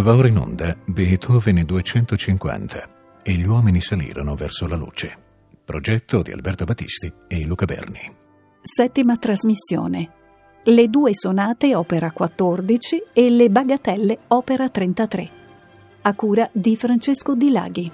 Va ora in onda Beethoven 250 e gli uomini salirono verso la luce. Progetto di Alberto Battisti e Luca Berni. Settima trasmissione. Le due sonate opera 14 e le bagatelle opera 33. A cura di Francesco Di Laghi.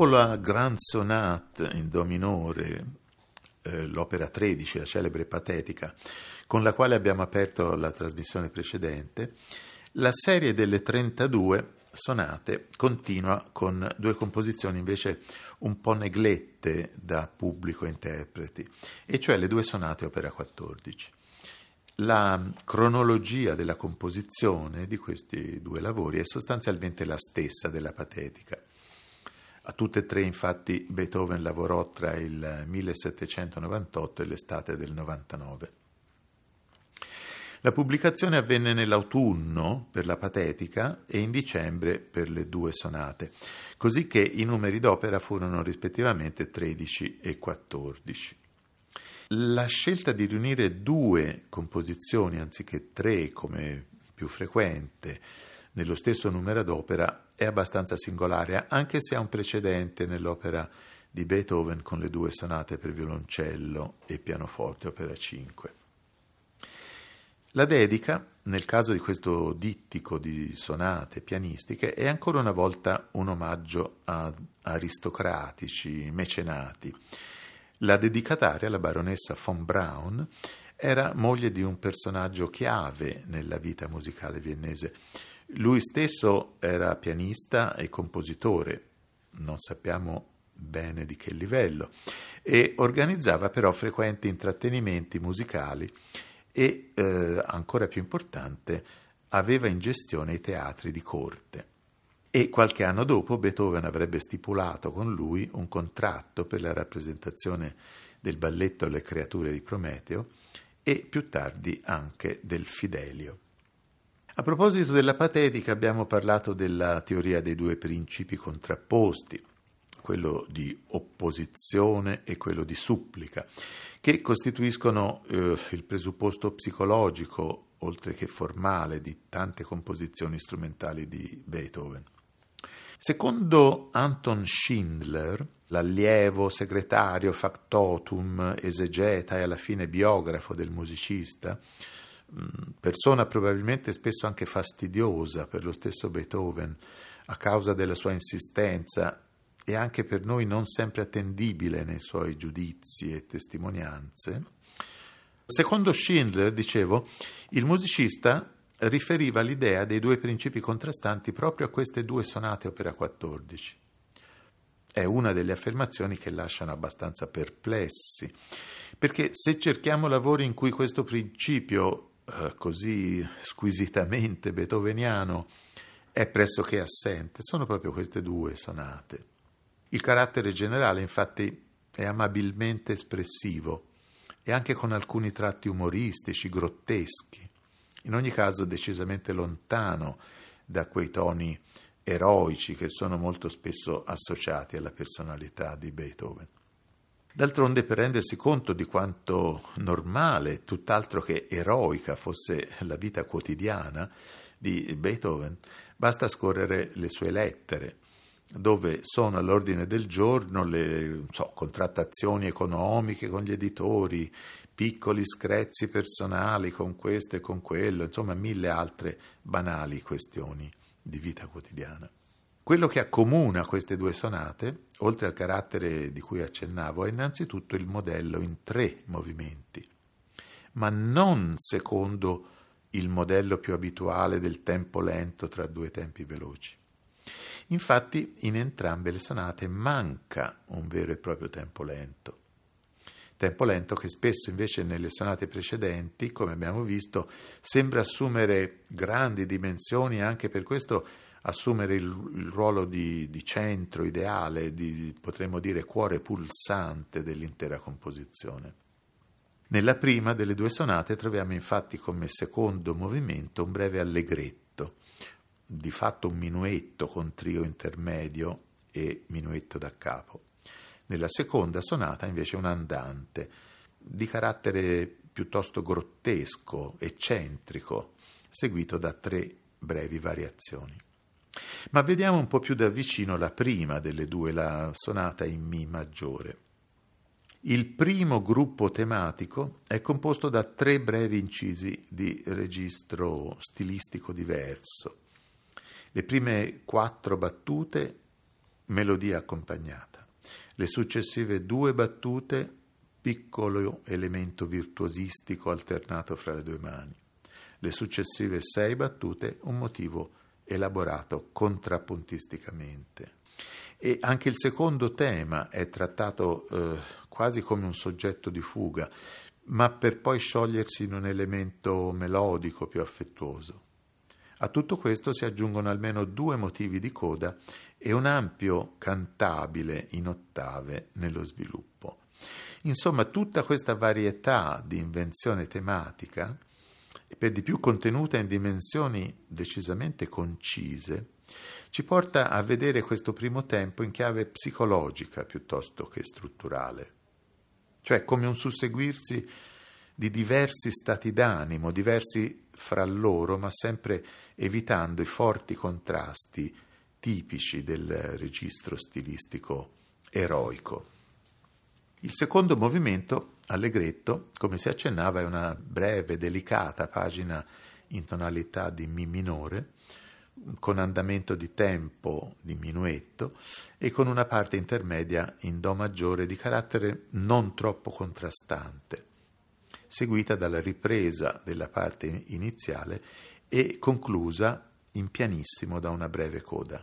Dopo la Grand Sonate in Do minore, eh, l'opera 13, la celebre patetica, con la quale abbiamo aperto la trasmissione precedente, la serie delle 32 sonate continua con due composizioni invece un po' neglette da pubblico e interpreti, e cioè le due sonate opera 14. La cronologia della composizione di questi due lavori è sostanzialmente la stessa della patetica. A tutte e tre, infatti, Beethoven lavorò tra il 1798 e l'estate del 99. La pubblicazione avvenne nell'autunno per la patetica e in dicembre per le due sonate, così che i numeri d'opera furono rispettivamente 13 e 14. La scelta di riunire due composizioni anziché tre come più frequente nello stesso numero d'opera è abbastanza singolare, anche se ha un precedente nell'opera di Beethoven con le due sonate per violoncello e pianoforte, opera 5. La dedica, nel caso di questo dittico di sonate pianistiche, è ancora una volta un omaggio a aristocratici, mecenati. La dedicataria, la baronessa von Braun, era moglie di un personaggio chiave nella vita musicale viennese, lui stesso era pianista e compositore, non sappiamo bene di che livello, e organizzava però frequenti intrattenimenti musicali e, eh, ancora più importante, aveva in gestione i teatri di corte. E qualche anno dopo Beethoven avrebbe stipulato con lui un contratto per la rappresentazione del balletto Le creature di Prometeo e più tardi anche del Fidelio. A proposito della patetica abbiamo parlato della teoria dei due principi contrapposti, quello di opposizione e quello di supplica, che costituiscono eh, il presupposto psicologico, oltre che formale, di tante composizioni strumentali di Beethoven. Secondo Anton Schindler, l'allievo, segretario, factotum, esegeta e alla fine biografo del musicista, persona probabilmente spesso anche fastidiosa per lo stesso Beethoven a causa della sua insistenza e anche per noi non sempre attendibile nei suoi giudizi e testimonianze. Secondo Schindler, dicevo, il musicista riferiva l'idea dei due principi contrastanti proprio a queste due sonate opera 14. È una delle affermazioni che lasciano abbastanza perplessi, perché se cerchiamo lavori in cui questo principio eh, così squisitamente beethoveniano è pressoché assente, sono proprio queste due sonate. Il carattere generale infatti è amabilmente espressivo e anche con alcuni tratti umoristici, grotteschi, in ogni caso decisamente lontano da quei toni eroici che sono molto spesso associati alla personalità di Beethoven. D'altronde, per rendersi conto di quanto normale, tutt'altro che eroica fosse la vita quotidiana di Beethoven, basta scorrere le sue lettere, dove sono all'ordine del giorno le so, contrattazioni economiche con gli editori, piccoli screzi personali con questo e con quello, insomma mille altre banali questioni di vita quotidiana. Quello che accomuna queste due sonate, oltre al carattere di cui accennavo, è innanzitutto il modello in tre movimenti, ma non secondo il modello più abituale del tempo lento tra due tempi veloci. Infatti in entrambe le sonate manca un vero e proprio tempo lento. Tempo lento che spesso invece nelle sonate precedenti, come abbiamo visto, sembra assumere grandi dimensioni e anche per questo assumere il, il ruolo di, di, centro ideale, di potremmo dire cuore pulsante dell'intera composizione. Nella prima delle due sonate troviamo infatti come secondo movimento un breve allegretto, di fatto un minuetto con trio intermedio e minuetto da capo. Nella seconda sonata invece un andante di carattere piuttosto grottesco, eccentrico, seguito da tre brevi variazioni. Ma vediamo un po' più da vicino la prima delle due, la sonata in Mi maggiore. Il primo gruppo tematico è composto da tre brevi incisi di registro stilistico diverso. Le prime quattro battute, melodia accompagnata. Le successive due battute, piccolo elemento virtuosistico alternato fra le due mani. Le successive sei battute, un motivo elaborato contrappuntisticamente. E anche il secondo tema è trattato eh, quasi come un soggetto di fuga, ma per poi sciogliersi in un elemento melodico più affettuoso. A tutto questo si aggiungono almeno due motivi di coda e un ampio cantabile in ottave nello sviluppo. Insomma, tutta questa varietà di invenzione tematica per di più contenuta in dimensioni decisamente concise, ci porta a vedere questo primo tempo in chiave psicologica piuttosto che strutturale, cioè come un susseguirsi di diversi stati d'animo, diversi fra loro, ma sempre evitando i forti contrasti tipici del registro stilistico eroico. Il secondo movimento, allegretto, come si accennava, è una breve, delicata pagina in tonalità di Mi minore, con andamento di tempo di minuetto e con una parte intermedia in Do maggiore di carattere non troppo contrastante, seguita dalla ripresa della parte iniziale e conclusa in pianissimo da una breve coda.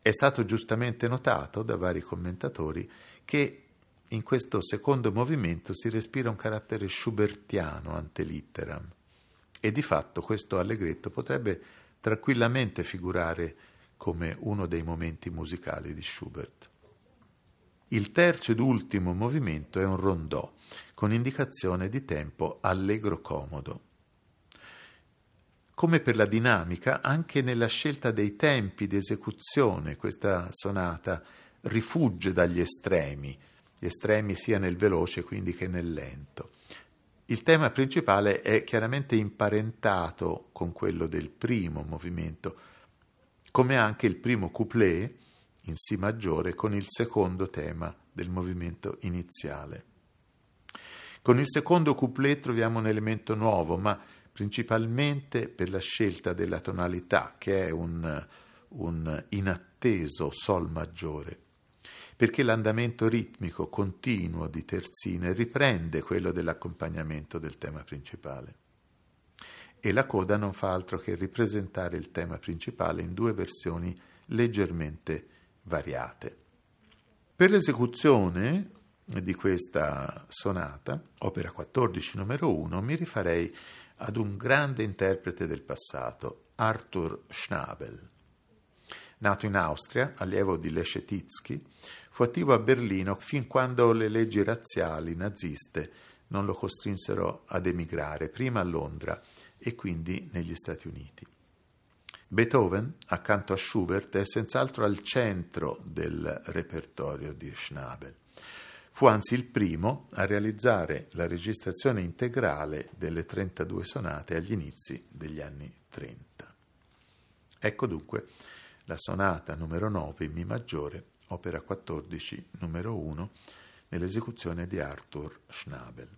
È stato giustamente notato da vari commentatori che in questo secondo movimento si respira un carattere schubertiano ante litteram e di fatto questo allegretto potrebbe tranquillamente figurare come uno dei momenti musicali di Schubert. Il terzo ed ultimo movimento è un rondò con indicazione di tempo allegro comodo. Come per la dinamica, anche nella scelta dei tempi di esecuzione questa sonata rifugge dagli estremi, gli estremi sia nel veloce quindi che nel lento. Il tema principale è chiaramente imparentato con quello del primo movimento, come anche il primo couplet in Si maggiore con il secondo tema del movimento iniziale. Con il secondo couplet troviamo un elemento nuovo, ma principalmente per la scelta della tonalità, che è un, un inatteso Sol maggiore perché l'andamento ritmico continuo di terzine riprende quello dell'accompagnamento del tema principale. E la coda non fa altro che ripresentare il tema principale in due versioni leggermente variate. Per l'esecuzione di questa sonata, opera 14 numero 1, mi rifarei ad un grande interprete del passato, Arthur Schnabel. Nato in Austria, allievo di Leschetizky, fu attivo a Berlino fin quando le leggi razziali naziste non lo costrinsero ad emigrare, prima a Londra e quindi negli Stati Uniti. Beethoven, accanto a Schubert, è senz'altro al centro del repertorio di Schnabel. Fu anzi il primo a realizzare la registrazione integrale delle 32 sonate agli inizi degli anni 30. Ecco dunque la sonata numero 9 in Mi maggiore, opera 14, numero 1, nell'esecuzione di Arthur Schnabel.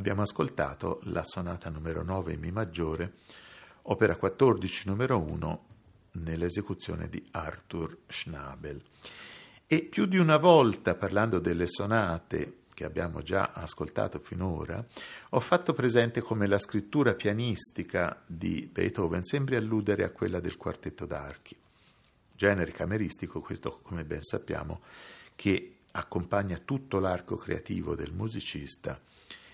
Abbiamo ascoltato la sonata numero 9 in Mi maggiore, opera 14 numero 1 nell'esecuzione di Arthur Schnabel. E più di una volta, parlando delle sonate che abbiamo già ascoltato finora, ho fatto presente come la scrittura pianistica di Beethoven sembri alludere a quella del quartetto d'archi. Genere cameristico, questo come ben sappiamo, che accompagna tutto l'arco creativo del musicista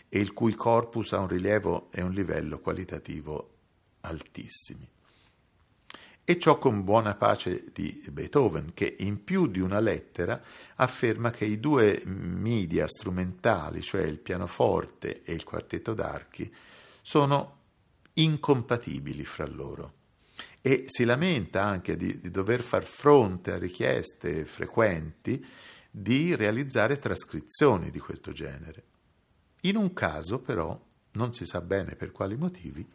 e il cui corpus ha un rilievo e un livello qualitativo altissimi. E ciò con buona pace di Beethoven, che in più di una lettera afferma che i due media strumentali, cioè il pianoforte e il quartetto d'archi, sono incompatibili fra loro. E si lamenta anche di, di dover far fronte a richieste frequenti di realizzare trascrizioni di questo genere. In un caso, però, non si sa bene per quali motivi,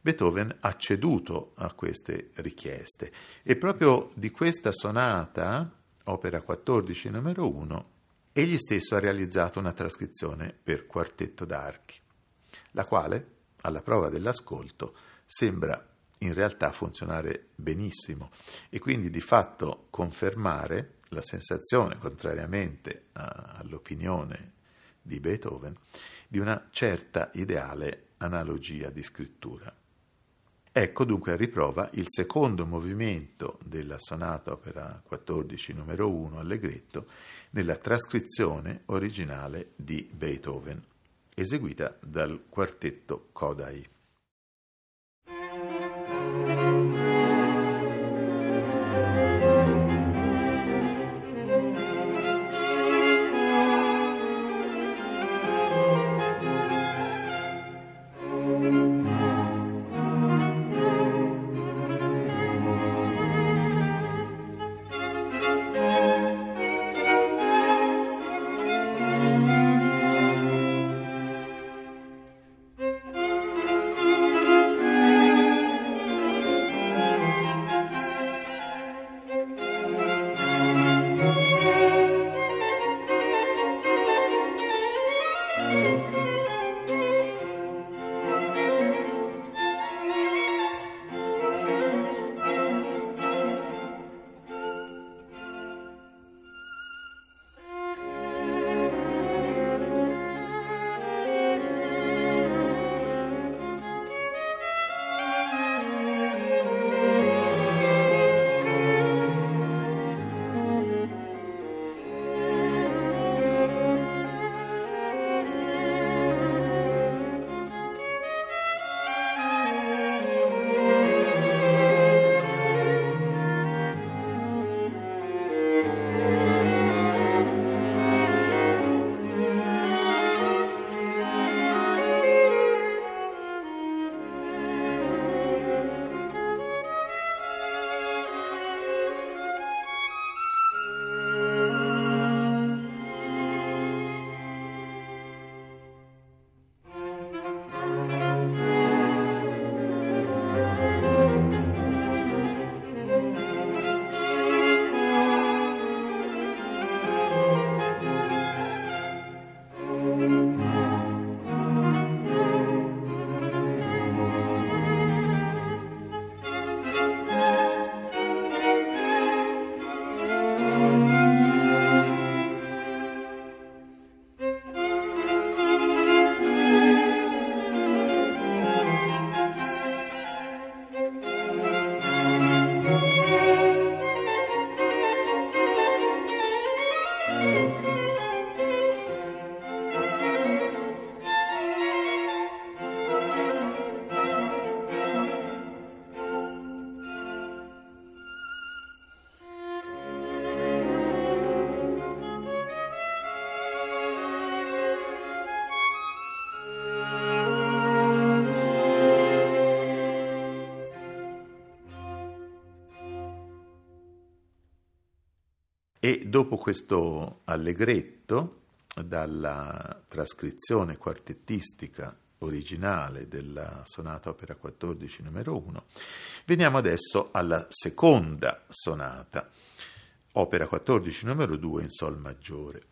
Beethoven ha ceduto a queste richieste. E proprio di questa sonata, opera 14 numero 1, egli stesso ha realizzato una trascrizione per quartetto d'archi, la quale, alla prova dell'ascolto, sembra in realtà funzionare benissimo e quindi di fatto confermare la sensazione, contrariamente all'opinione di Beethoven, di una certa ideale analogia di scrittura. Ecco dunque a riprova il secondo movimento della sonata opera 14 numero 1 Allegretto nella trascrizione originale di Beethoven, eseguita dal quartetto Kodai. E dopo questo allegretto, dalla trascrizione quartettistica originale della sonata opera 14 numero 1, veniamo adesso alla seconda sonata, opera 14 numero 2 in sol maggiore.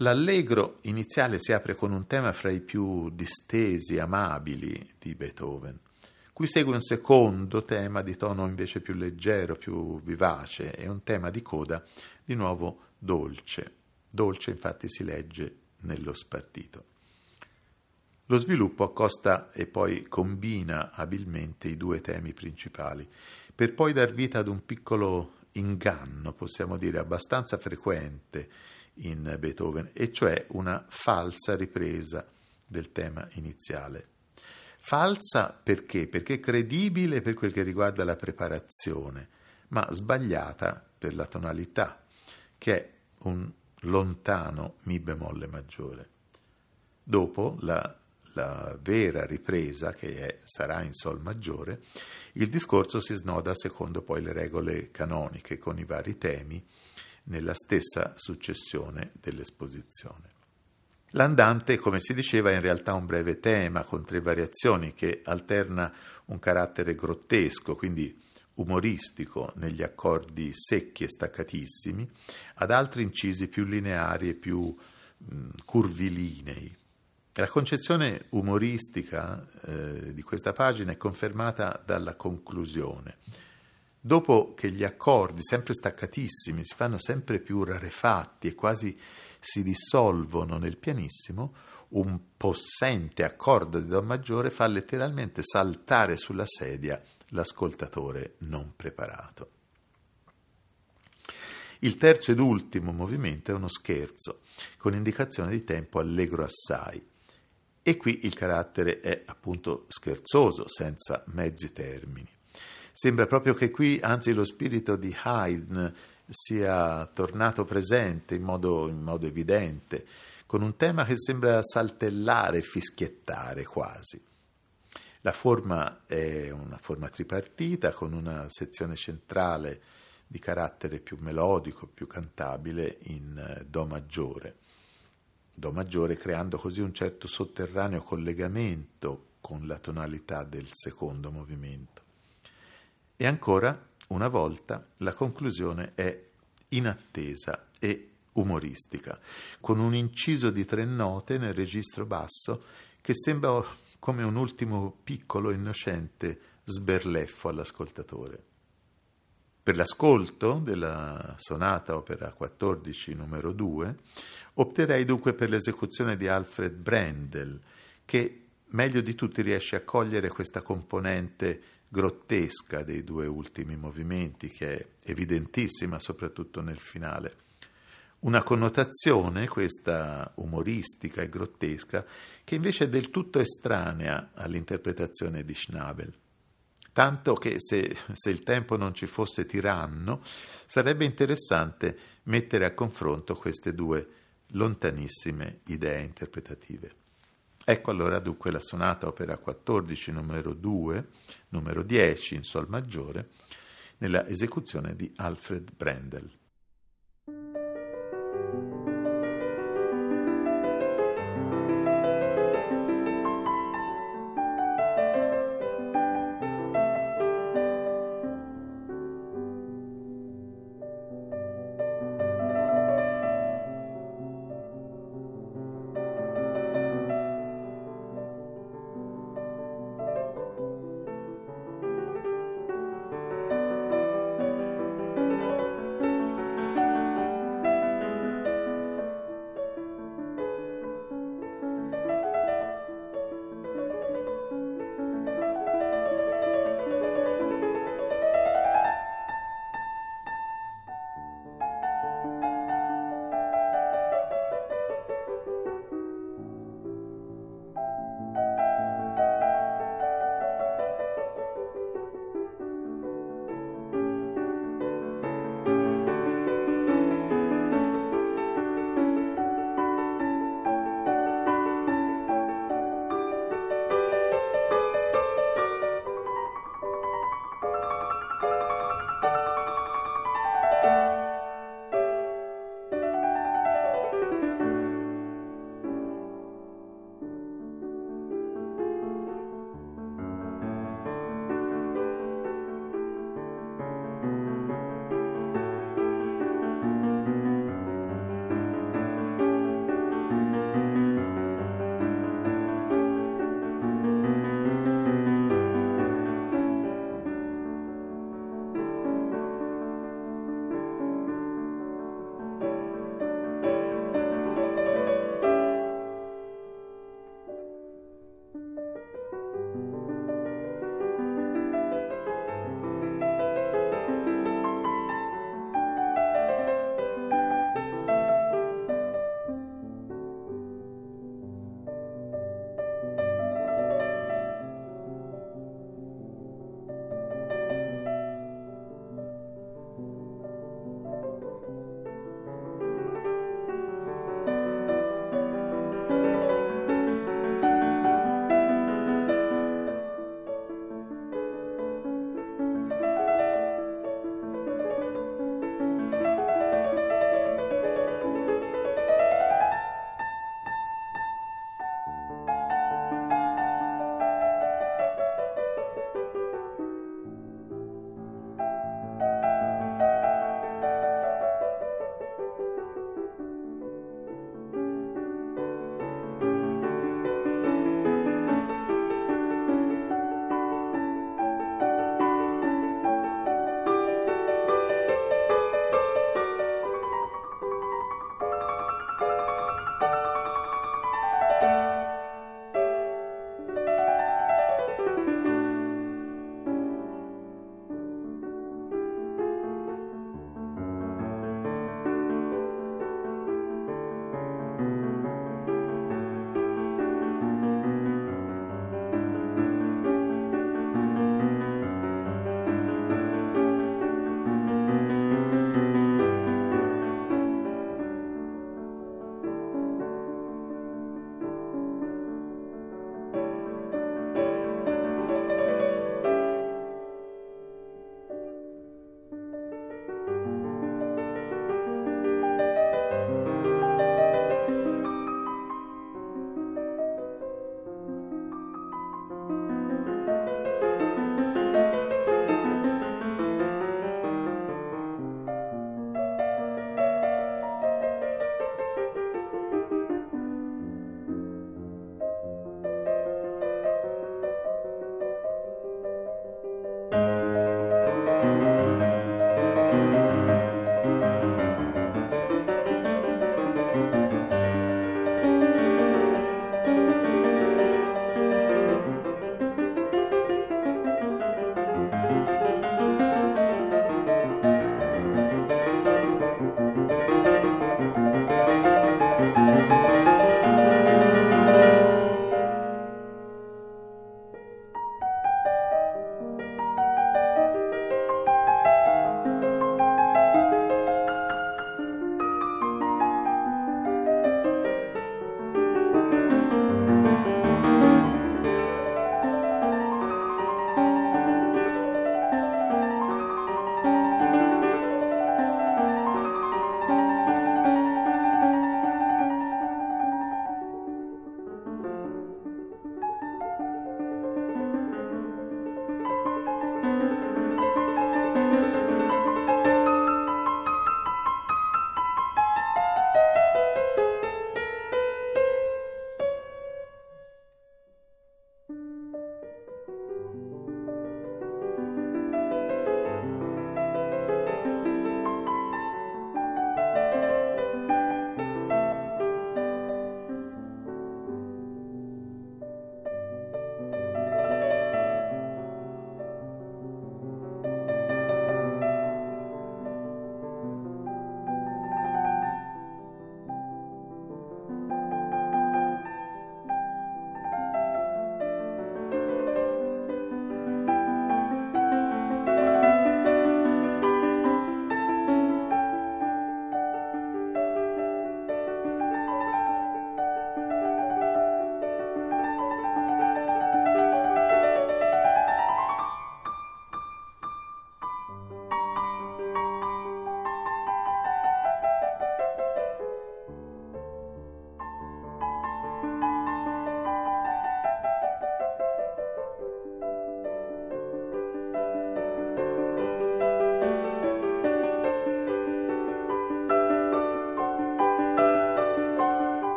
L'allegro iniziale si apre con un tema fra i più distesi, amabili di Beethoven, cui segue un secondo tema di tono invece più leggero, più vivace, e un tema di coda di nuovo dolce. Dolce infatti si legge nello spartito. Lo sviluppo accosta e poi combina abilmente i due temi principali, per poi dar vita ad un piccolo inganno, possiamo dire abbastanza frequente in Beethoven, e cioè una falsa ripresa del tema iniziale. Falsa perché? Perché credibile per quel che riguarda la preparazione, ma sbagliata per la tonalità, che è un lontano Mi bemolle maggiore. Dopo la, la vera ripresa, che è, sarà in Sol maggiore, il discorso si snoda secondo poi le regole canoniche, con i vari temi, nella stessa successione dell'esposizione. L'andante, come si diceva, è in realtà un breve tema con tre variazioni che alterna un carattere grottesco, quindi umoristico negli accordi secchi e staccatissimi, ad altri incisi più lineari e più mh, curvilinei. La concezione umoristica eh, di questa pagina è confermata dalla conclusione dopo che gli accordi, sempre staccatissimi, si fanno sempre più rarefatti e quasi si dissolvono nel pianissimo, un possente accordo di Do maggiore fa letteralmente saltare sulla sedia l'ascoltatore non preparato. Il terzo ed ultimo movimento è uno scherzo, con indicazione di tempo allegro assai. E qui il carattere è appunto scherzoso, senza mezzi termini. Sembra proprio che qui, anzi, lo spirito di Haydn sia tornato presente in modo, in modo evidente, con un tema che sembra saltellare, fischiettare quasi. La forma è una forma tripartita con una sezione centrale di carattere più melodico, più cantabile in Do maggiore. Do maggiore creando così un certo sotterraneo collegamento con la tonalità del secondo movimento. E ancora, una volta, la conclusione è inattesa e umoristica, con un inciso di tre note nel registro basso che sembra come un ultimo piccolo innocente sberleffo all'ascoltatore. Per l'ascolto della sonata opera 14 numero 2 opterei dunque per l'esecuzione di Alfred Brendel, che meglio di tutti riesce a cogliere questa componente grottesca dei due ultimi movimenti, che è evidentissima soprattutto nel finale. Una connotazione, questa umoristica e grottesca, che invece è del tutto estranea all'interpretazione di Schnabel. Tanto che se, se il tempo non ci fosse tiranno, sarebbe interessante mettere a confronto queste due lontanissime idee interpretative. Ecco allora dunque la sonata opera 14 numero 2, numero 10 in Sol maggiore, nella esecuzione di Alfred Brendel.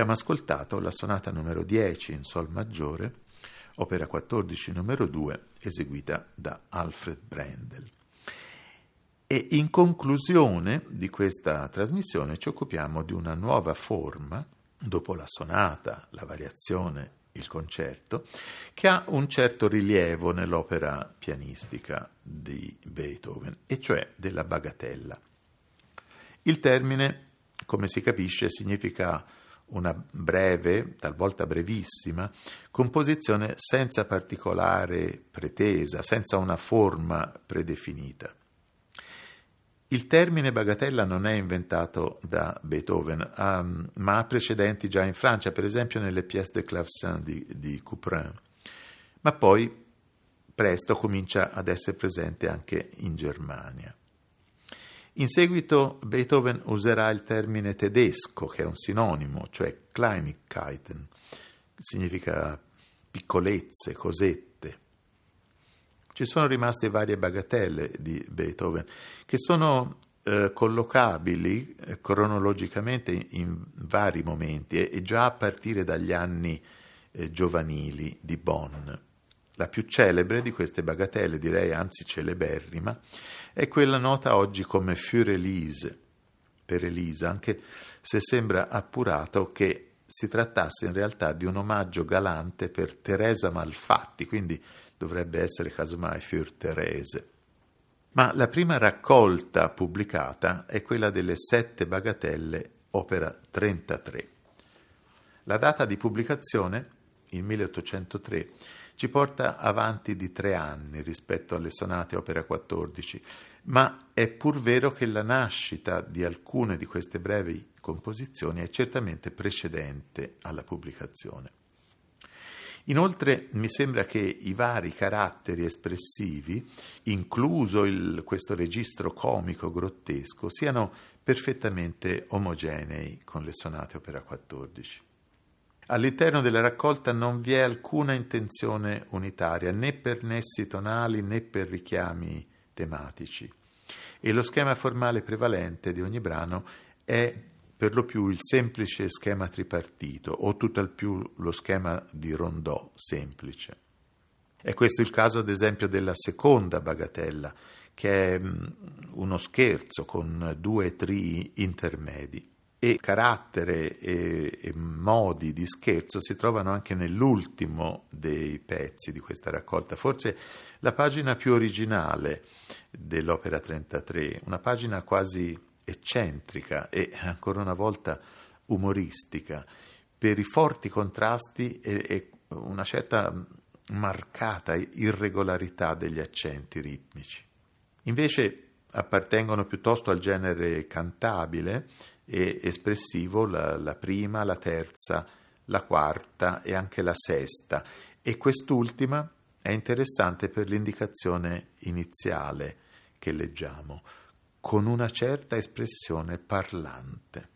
Abbiamo ascoltato la sonata numero 10 in Sol maggiore, opera 14 numero 2, eseguita da Alfred Brendel. E in conclusione di questa trasmissione ci occupiamo di una nuova forma, dopo la sonata, la variazione, il concerto, che ha un certo rilievo nell'opera pianistica di Beethoven, e cioè della bagatella. Il termine, come si capisce, significa una breve, talvolta brevissima, composizione senza particolare pretesa, senza una forma predefinita. Il termine bagatella non è inventato da Beethoven, um, ma ha precedenti già in Francia, per esempio nelle pièce de clavecin di, di Couperin, ma poi presto comincia ad essere presente anche in Germania. In seguito Beethoven userà il termine tedesco, che è un sinonimo, cioè Kleinigkeiten, significa piccolezze, cosette. Ci sono rimaste varie bagatelle di Beethoven che sono eh, collocabili eh, cronologicamente in, vari momenti e, e, già a partire dagli anni eh, giovanili di Bonn. La più celebre di queste bagatelle, direi anzi celeberrima, è quella nota oggi come Für Elise, per Elisa, anche se sembra appurato che si trattasse in realtà di un omaggio galante per Teresa Malfatti, quindi dovrebbe essere casomai Für Terese. Ma la prima raccolta pubblicata è quella delle sette bagatelle opera 33. La data di pubblicazione, il 1803, ci porta avanti di tre anni rispetto alle sonate opera 14, ma è pur vero che la nascita di alcune di queste brevi composizioni è certamente precedente alla pubblicazione. Inoltre mi sembra che i vari caratteri espressivi, incluso il, questo registro comico grottesco, siano perfettamente omogenei con le sonate opera 14. All'interno della raccolta non vi è alcuna intenzione unitaria, né per nessi tonali né per richiami tematici. E lo schema formale prevalente di ogni brano è per lo più il semplice schema tripartito o tutt'al più lo schema di rondò semplice. È questo il caso, ad esempio, della seconda bagatella, che è uno scherzo con due tri intermedi. E carattere e, e, modi di scherzo si trovano anche nell'ultimo dei pezzi di questa raccolta, forse la pagina più originale dell'opera 33, una pagina quasi eccentrica e ancora una volta umoristica, per i forti contrasti e, e una certa marcata irregolarità degli accenti ritmici. Invece appartengono piuttosto al genere cantabile e espressivo la, la prima, la terza, la quarta e anche la sesta e quest'ultima è interessante per l'indicazione iniziale che leggiamo con una certa espressione parlante.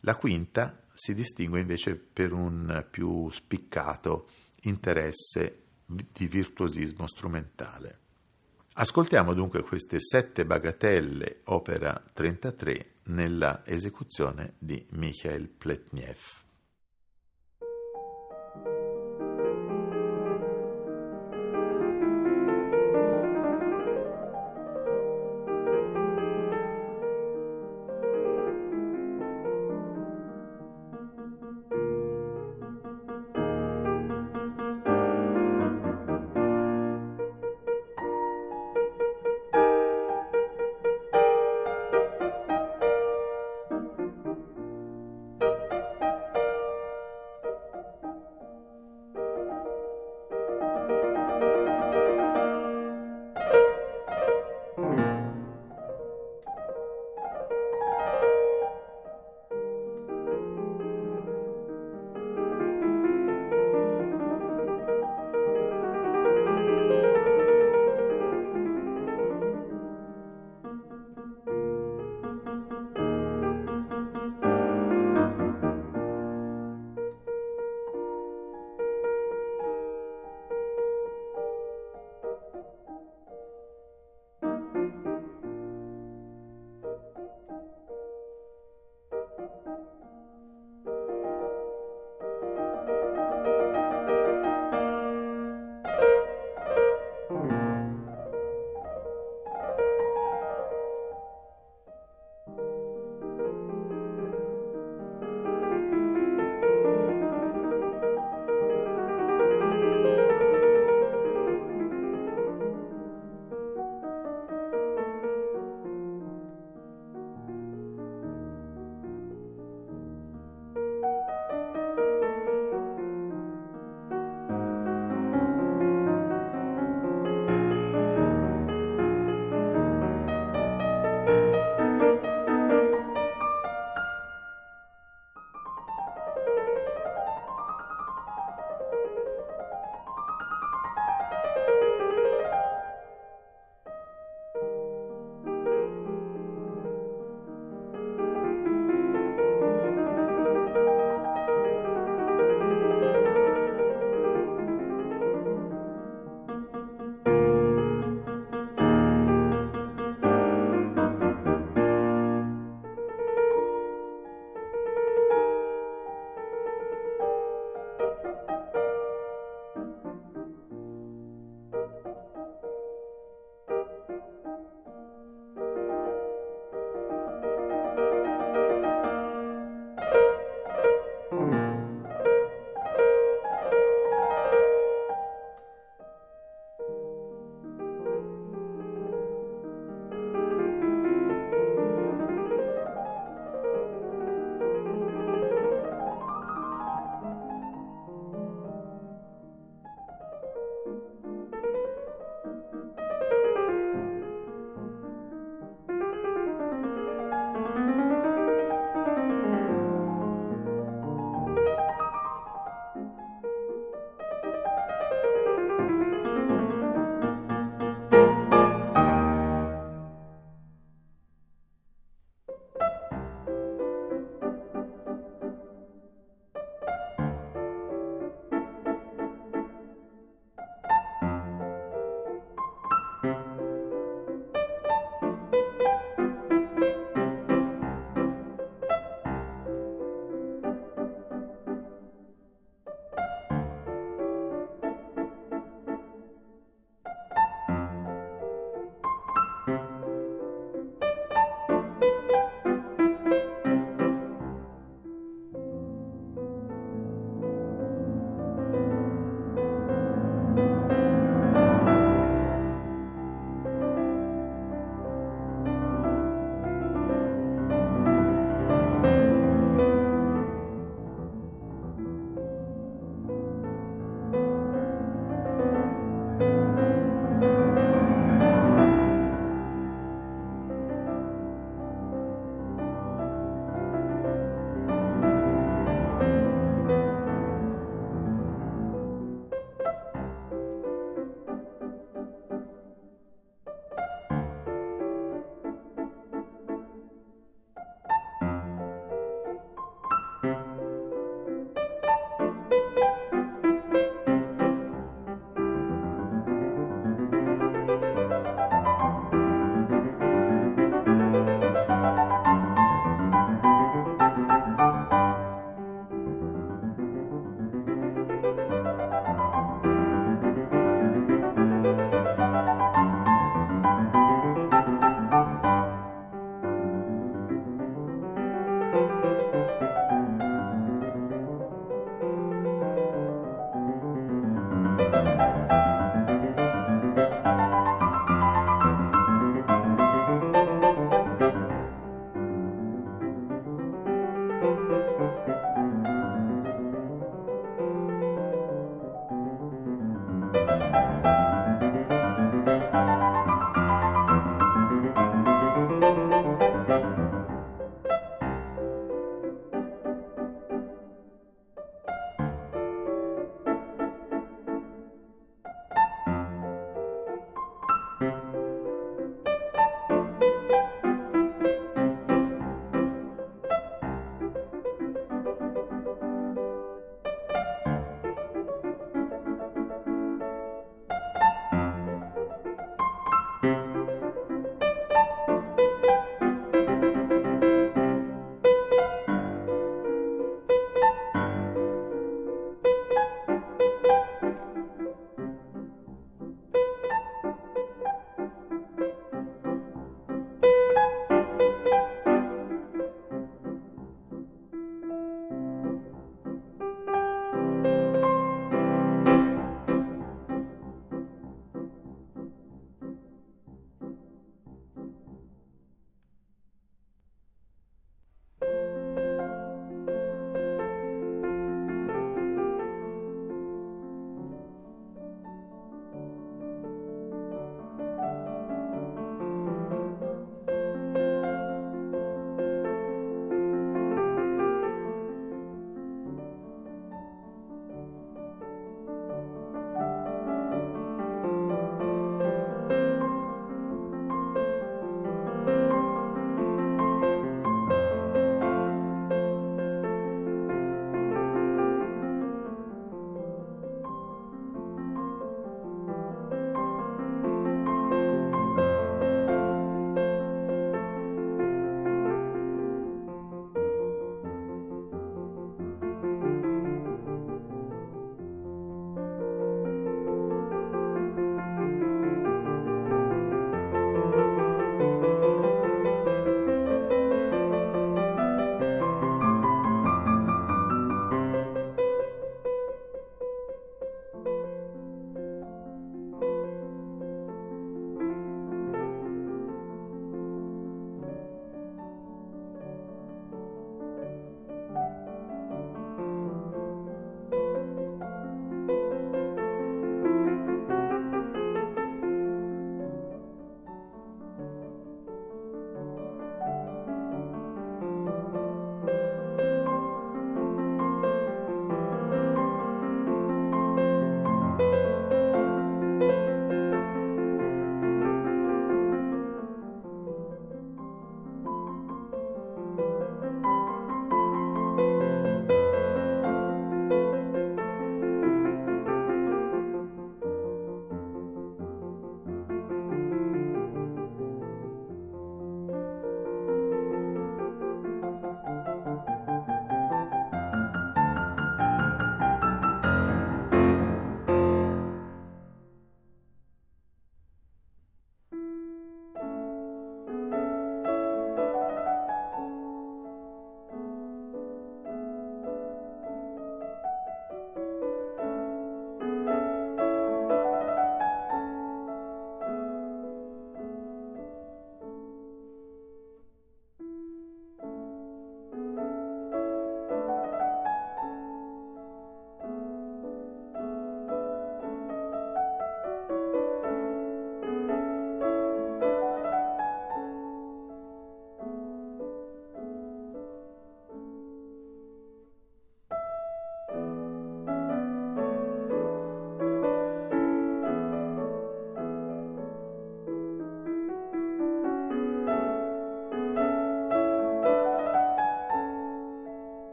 La quinta si distingue invece per un più spiccato interesse di virtuosismo strumentale. Ascoltiamo dunque queste sette bagatelle, opera 33, nella esecuzione di Michael Pletnev.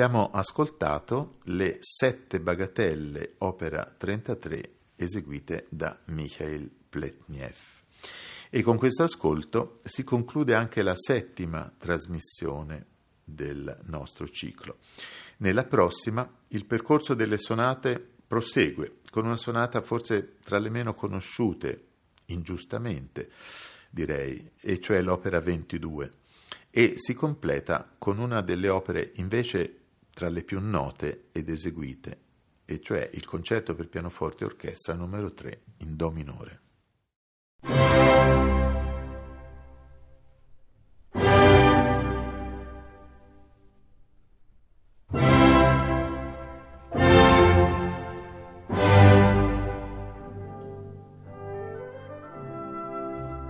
Abbiamo ascoltato le sette bagatelle, opera 33, eseguite da Mikhail Pletnev. E con questo ascolto si conclude anche la settima trasmissione del nostro ciclo. Nella prossima il percorso delle sonate prosegue con una sonata forse tra le meno conosciute, ingiustamente direi, e cioè l'opera 22 e si completa con una delle opere invece tra le più note ed eseguite, e cioè il concerto per pianoforte e orchestra numero 3 in Do minore.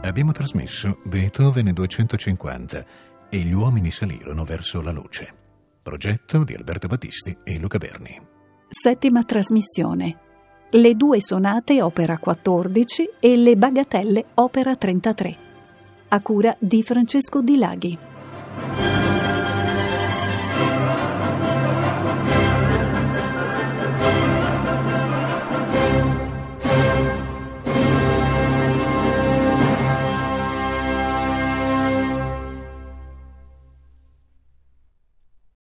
Abbiamo trasmesso Beethoven 250 e gli uomini salirono verso la luce. Progetto di Alberto Battisti e Luca Berni. Settima trasmissione. Le due sonate opera 14 e le bagatelle opera 33. A cura di Francesco Di Laghi.